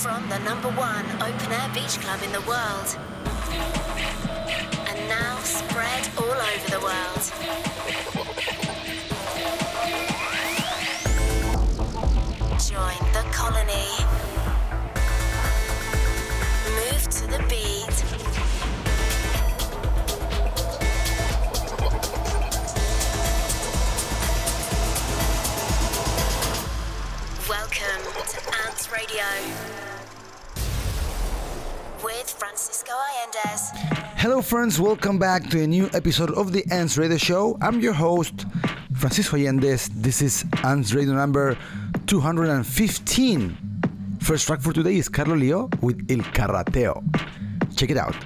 from the number one open air beach club in the world. And now spread all over the world. Join the colony. Move to the beat. Welcome to Ants Radio with Francisco Allendes. Hello, friends, welcome back to a new episode of the ANTS Radio Show. I'm your host, Francisco Allendes. This is ANTS Radio number 215. First track for today is Carlo Lio with El Carrateo. Check it out.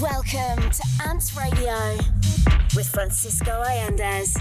Welcome to ANTS Radio with Francisco Allendes.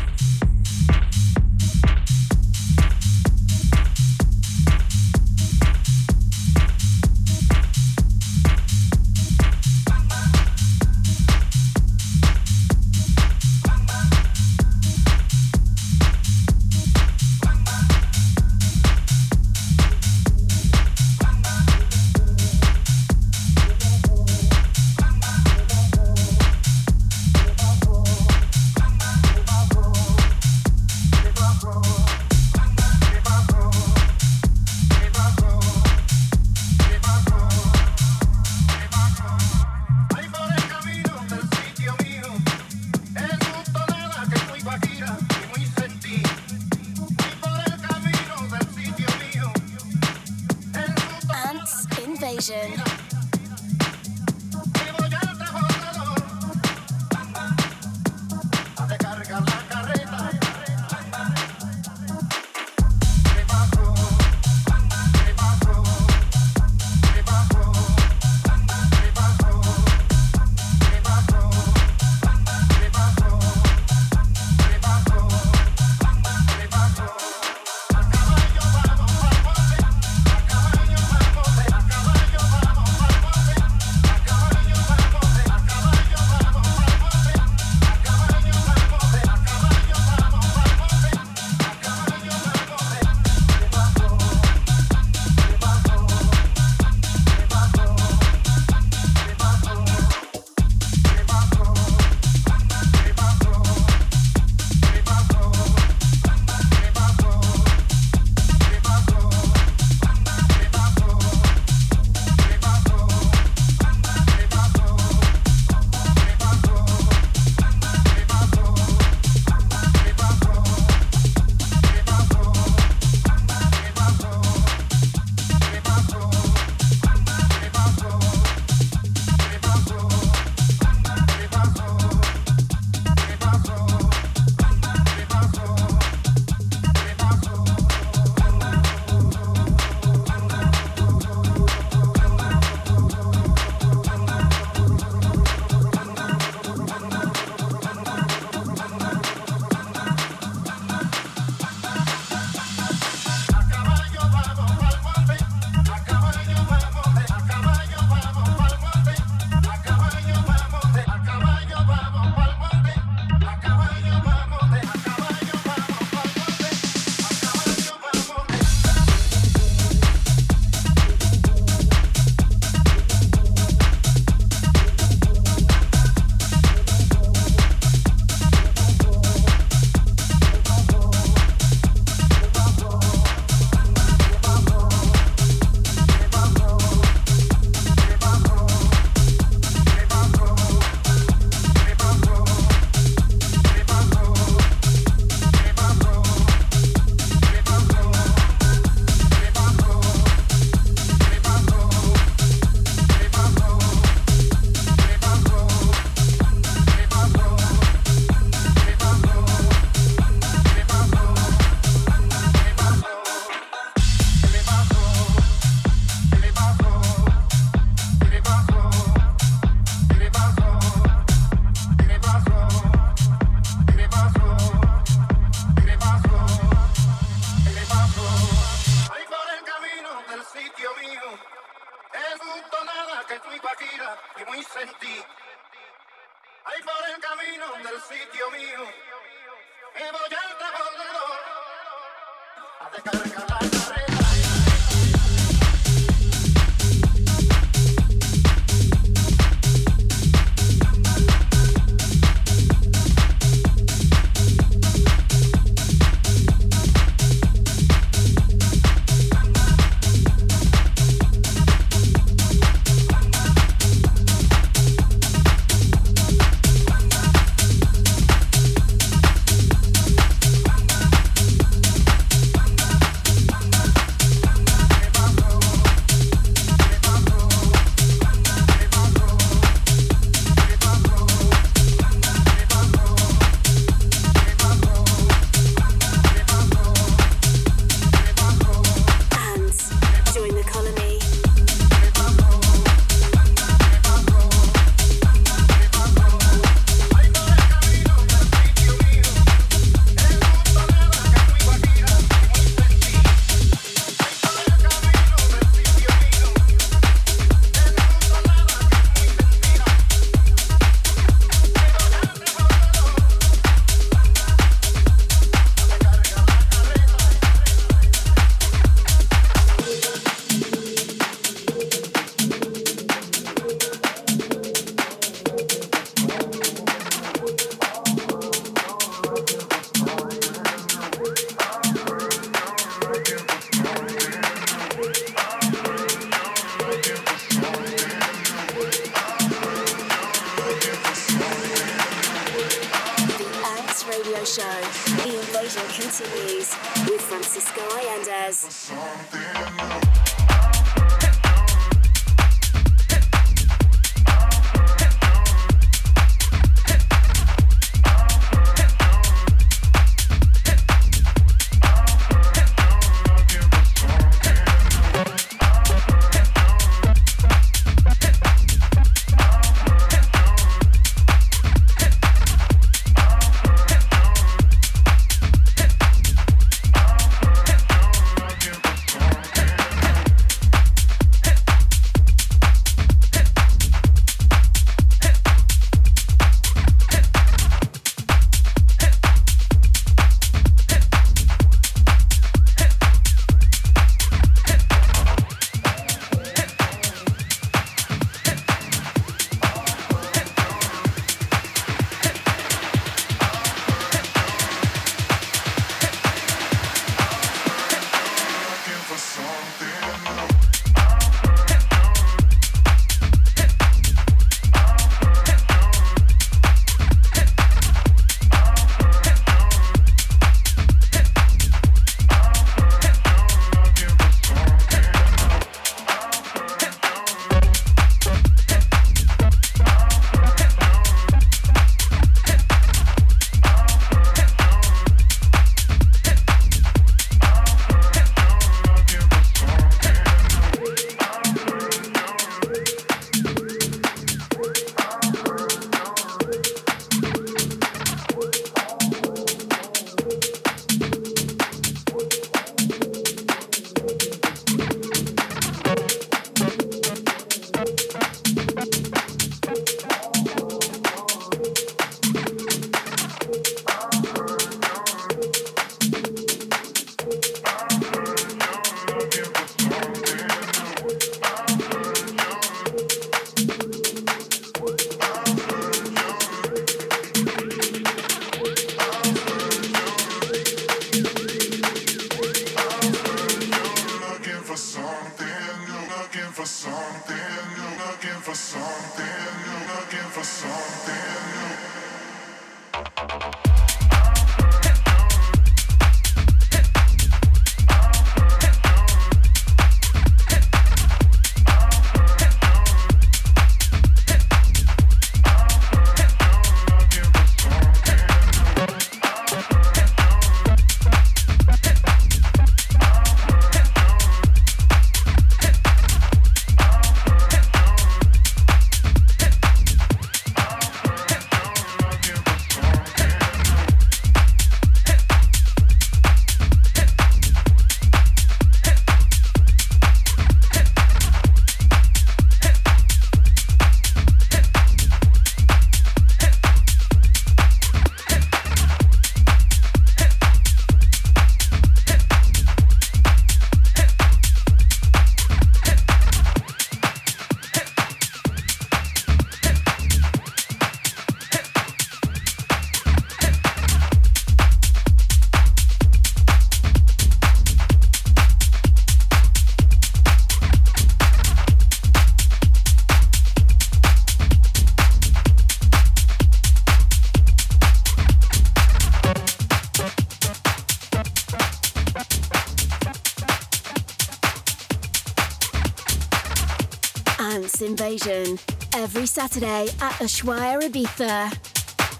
Saturday at Ushuaia Ibiza.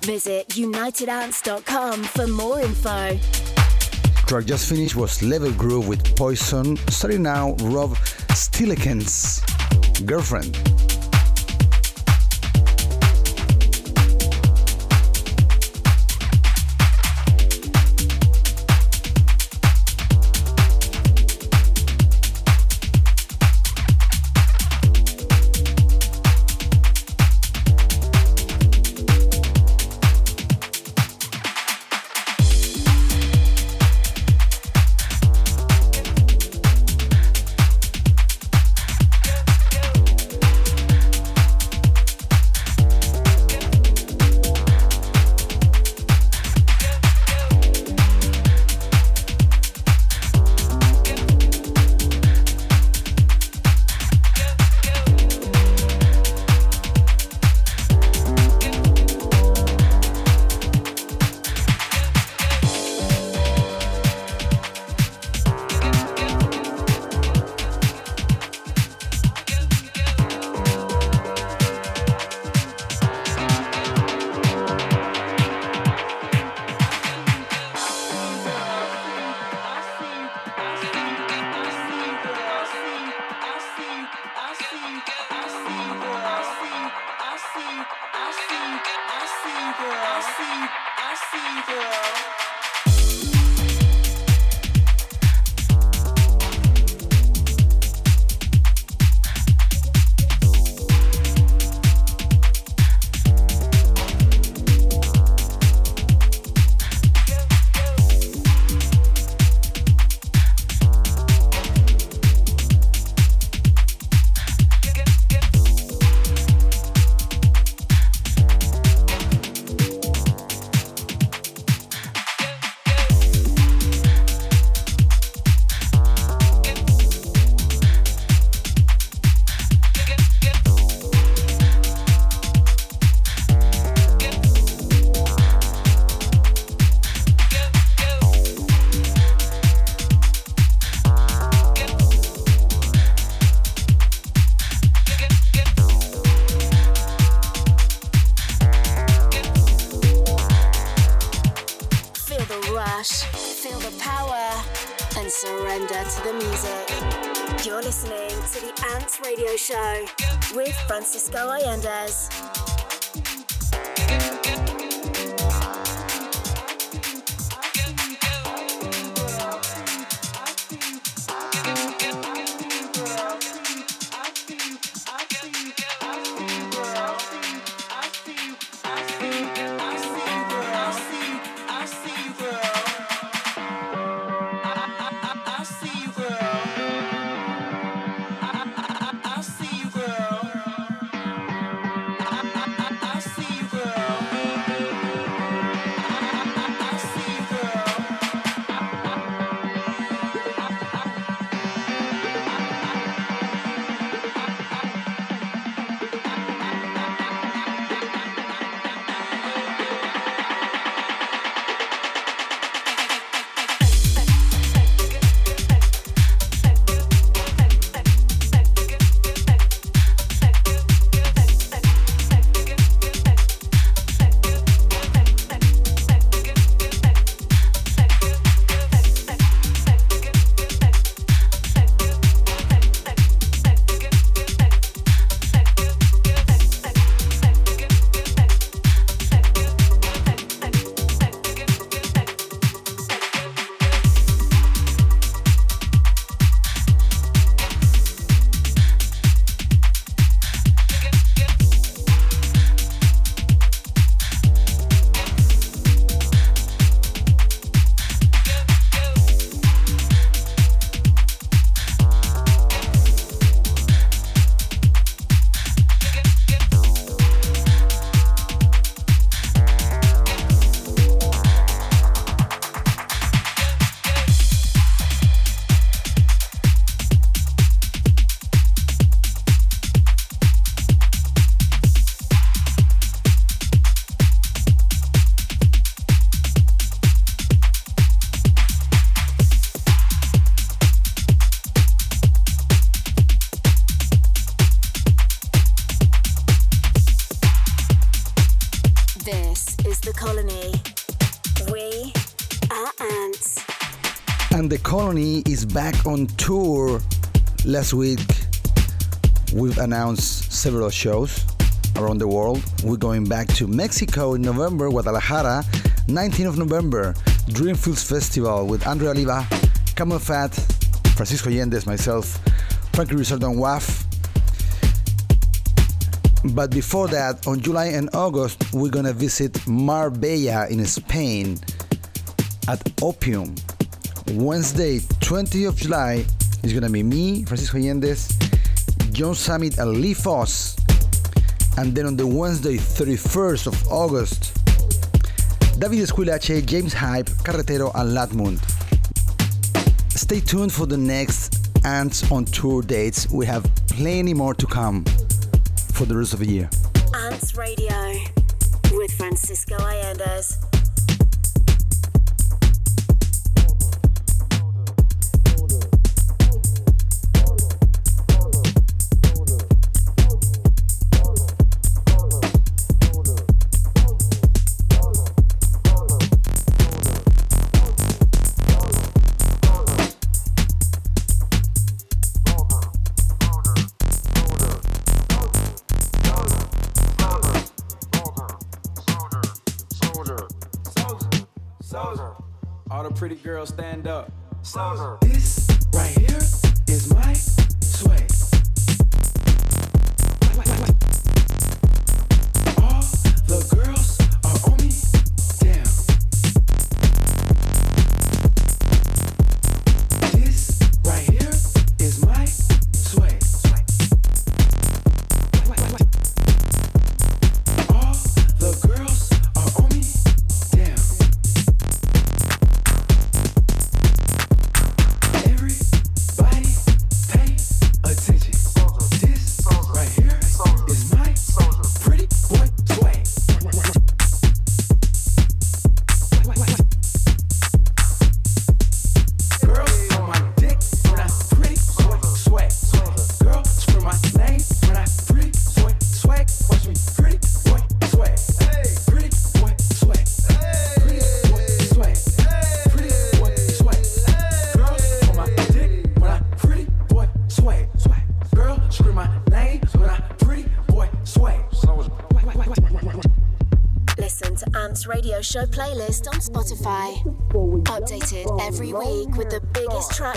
Visit unitedants.com for more info. Track just finished was Level Groove with Poison. Starting now, Rob Stillekens girlfriend. rush, feel the power, and surrender to the music. You're listening to the Ants Radio Show with Francisco Allendes. Back on tour last week. We've announced several shows around the world. We're going back to Mexico in November, Guadalajara, 19th of November, Dreamfields Festival with Andrea Oliva, Camelphat, Francisco Allendes, myself, Franky Rizardo and WAFF. But before that, on July and August, we're gonna visit Marbella in Spain at Opium. Wednesday, 20th of July, is gonna be me, Francisco Allendes, John Summit, and Lee Foss. And then on the Wednesday, 31st of August, David Squillace, James Hype, Carretero, and Latmun. Stay tuned for the next Ants on Tour dates. We have plenty more to come for the rest of the year. Ants Radio with Francisco Allendes. This right here is my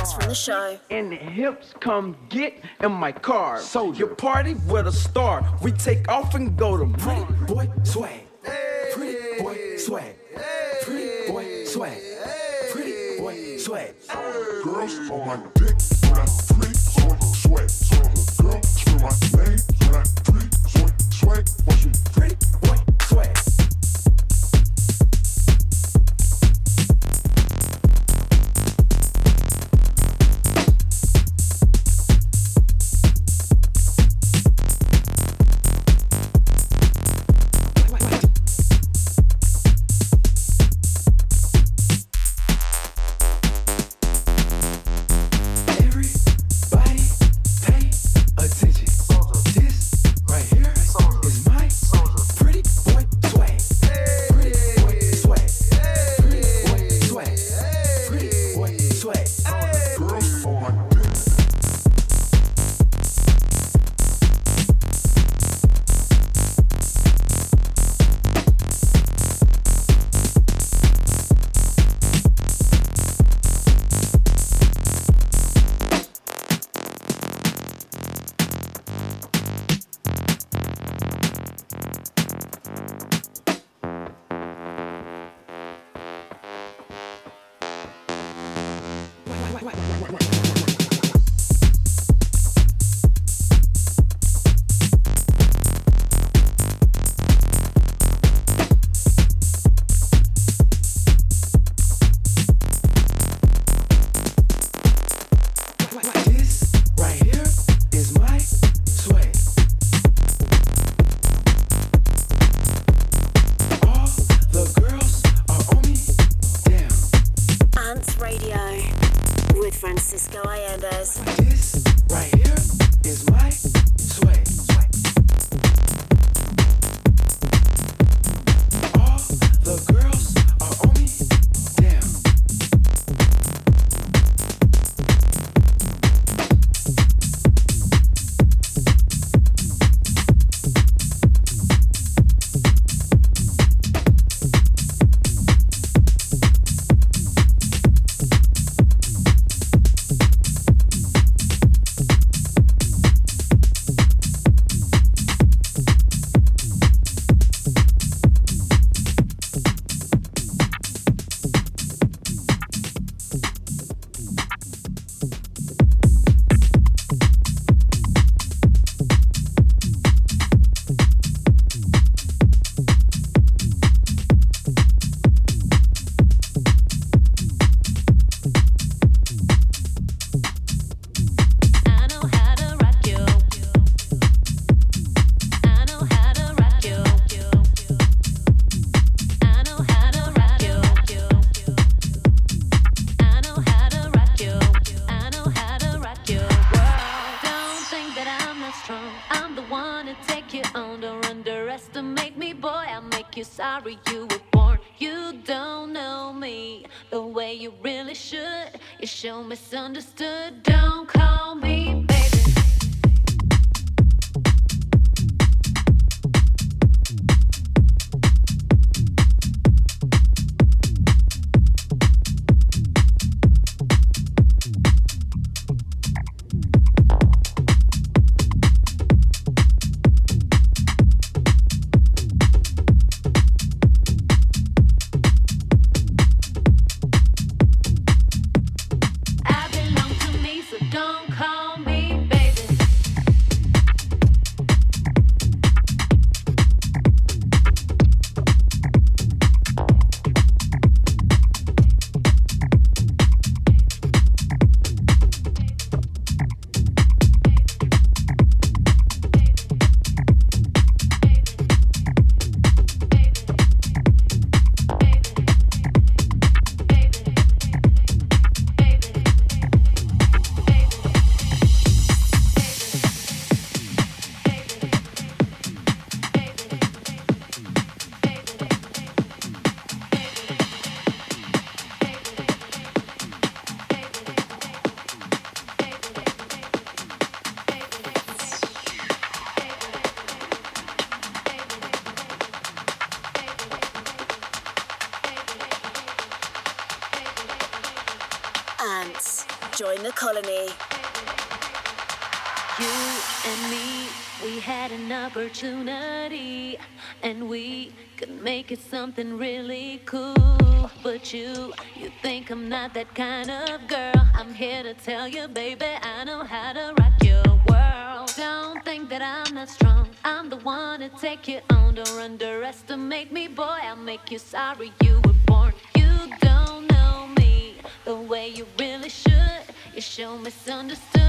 tracks from the show. And the hips come get in my car. So Your party with a star. We take off and go to Pretty Boy Swag. Not that kind of girl. I'm here to tell you, baby, I know how to rock your world. Don't think that I'm not strong. I'm the one to take you on. Don't underestimate me, boy. I'll make you sorry you were born. You don't know me the way you really should. You show misunderstood.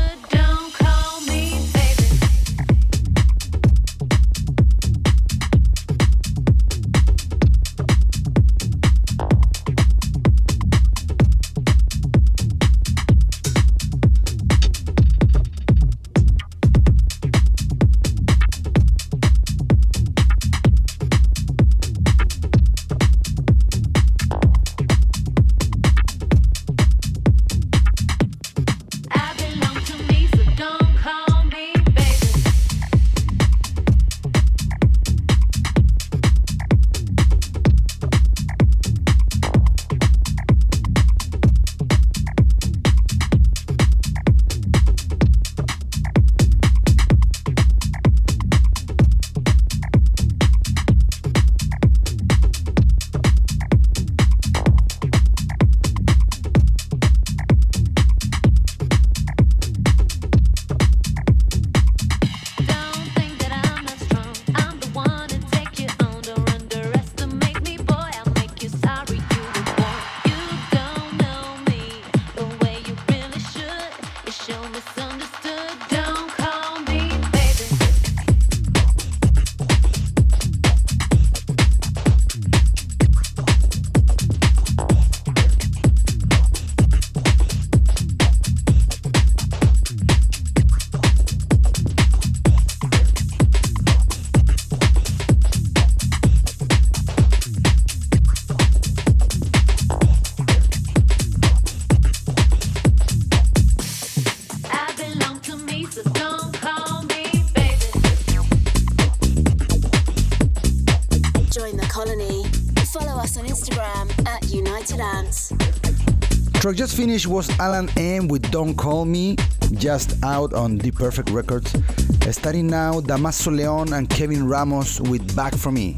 Just finished was Alann M with Don't Call Me, just out on The Perfect Records. Starting now, Damaso Leon and Kevin Ramos with Back For Me.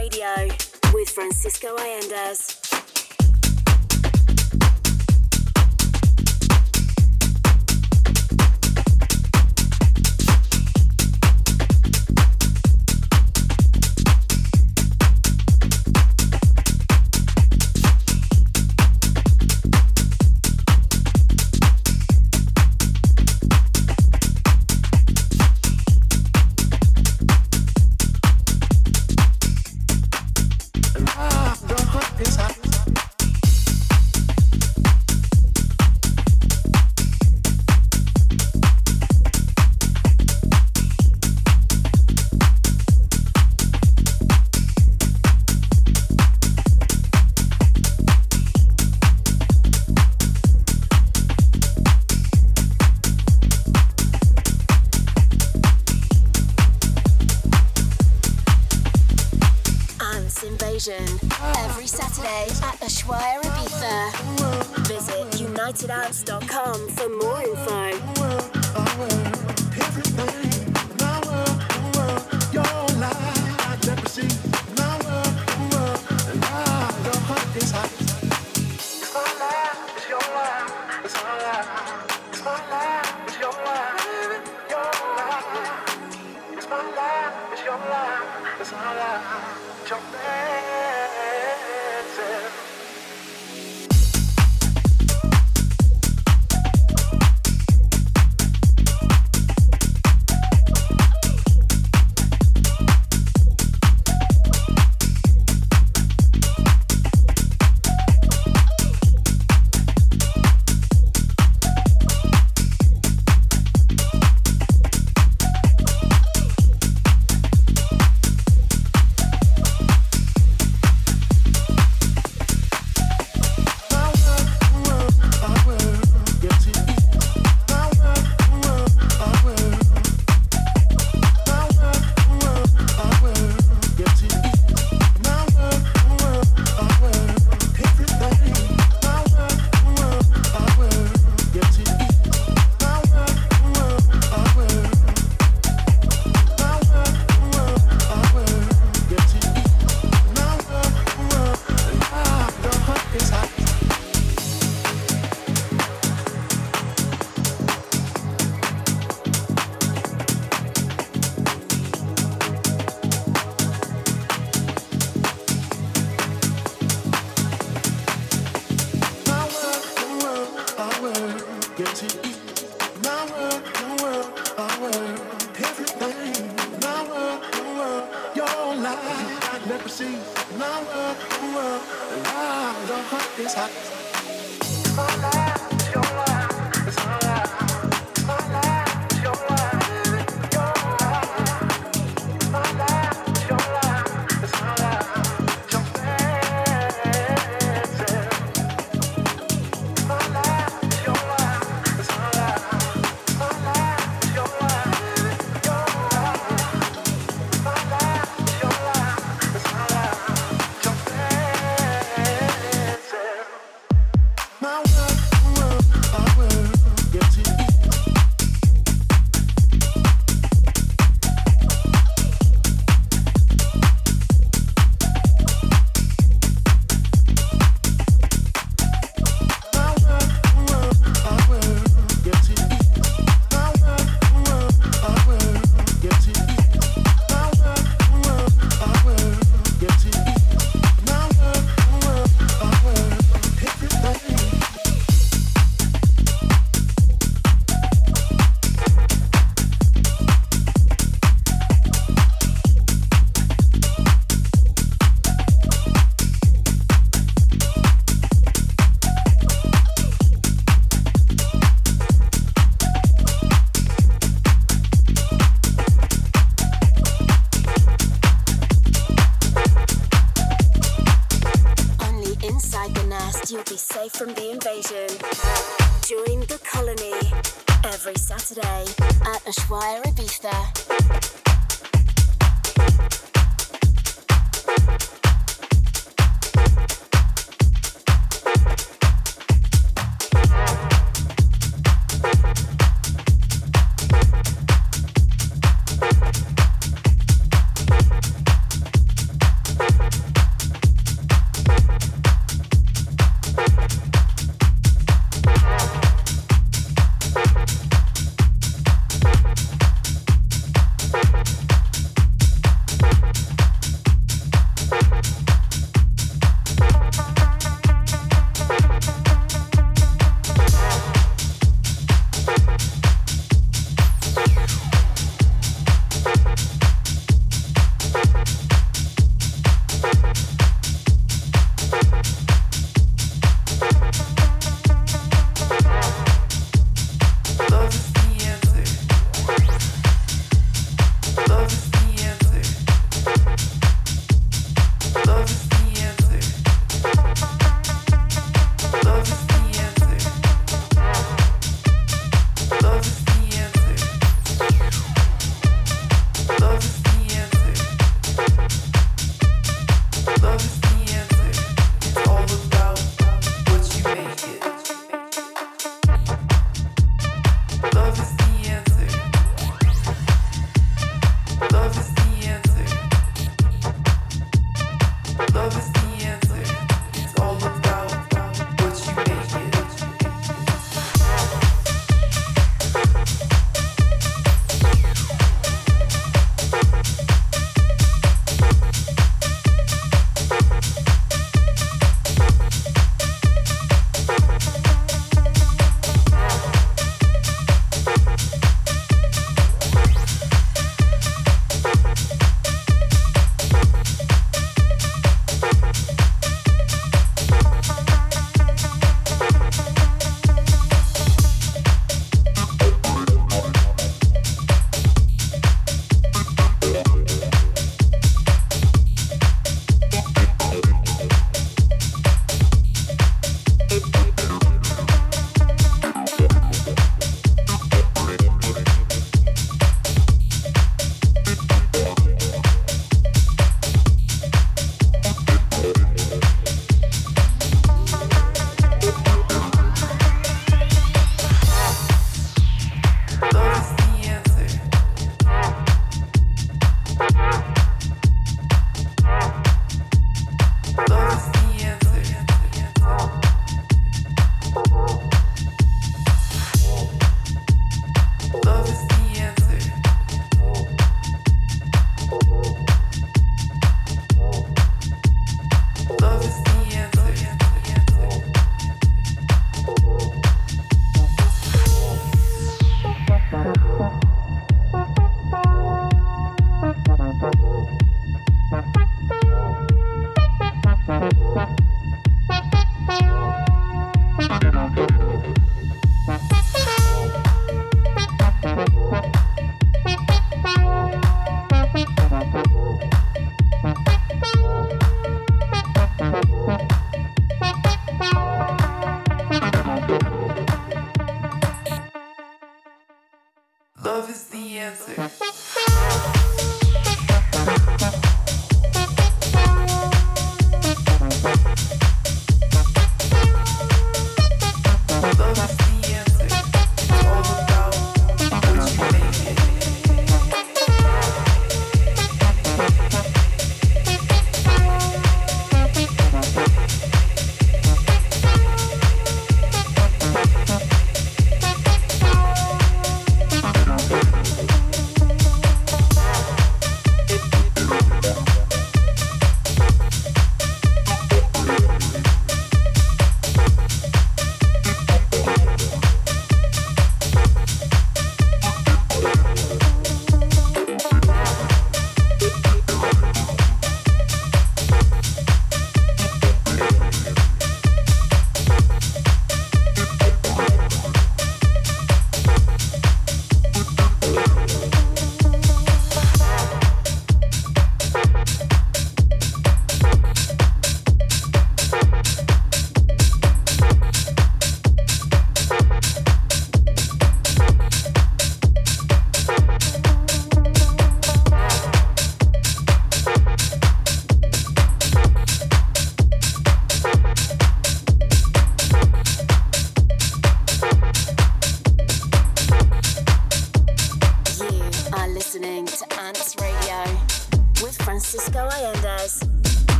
Radio with Francisco Allendes.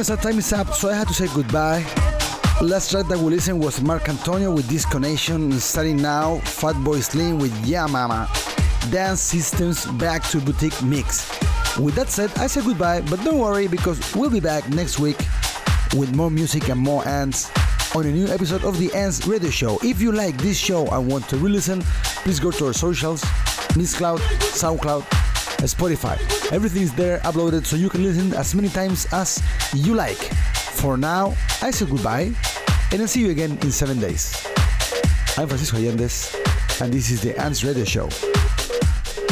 Friends, our time is up, so I had to say goodbye. Last track that we listened was Markantonio with Disconation, starting now, Fatboy Slim with Ya Mama. Dance Systems back to boutique mix. With that said, I say goodbye, but don't worry because we'll be back next week with more music and more ants on a new episode of the ANTS Radio Show. If you like this show and want to re-listen, please go to our socials, Mixcloud, SoundCloud, Spotify. Everything is there uploaded so you can listen as many times as you like. For now, I say goodbye and I'll see you again in seven days. I'm Francisco Allendes and this is the ANTS Radio Show.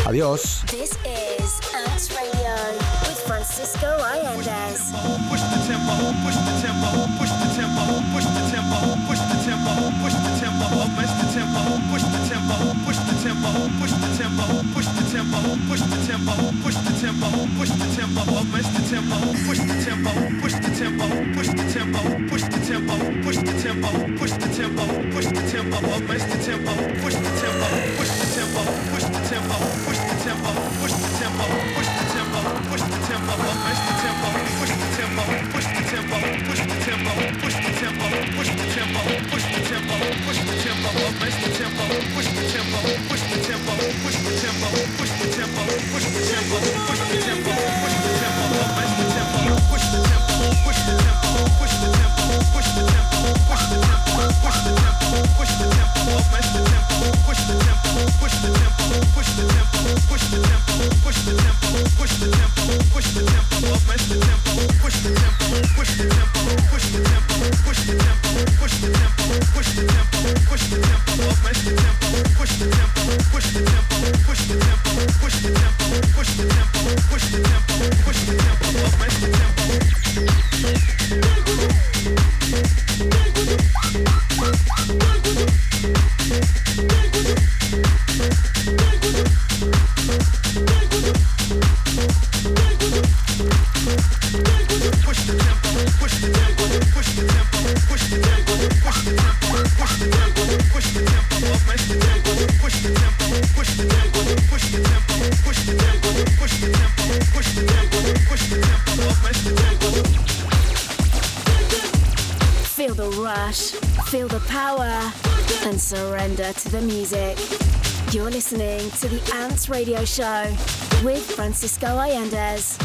Adios. This is ANTS Radio with Francisco Allendes. push the tempo, push the tempo, push the tempo, push the tempo, push the tempo, push the tempo, match the tempo, push the tempo, push the tempo, push the tempo, push the tempo, push the tempo, push the tempo, Radio Show with Francisco Allendes.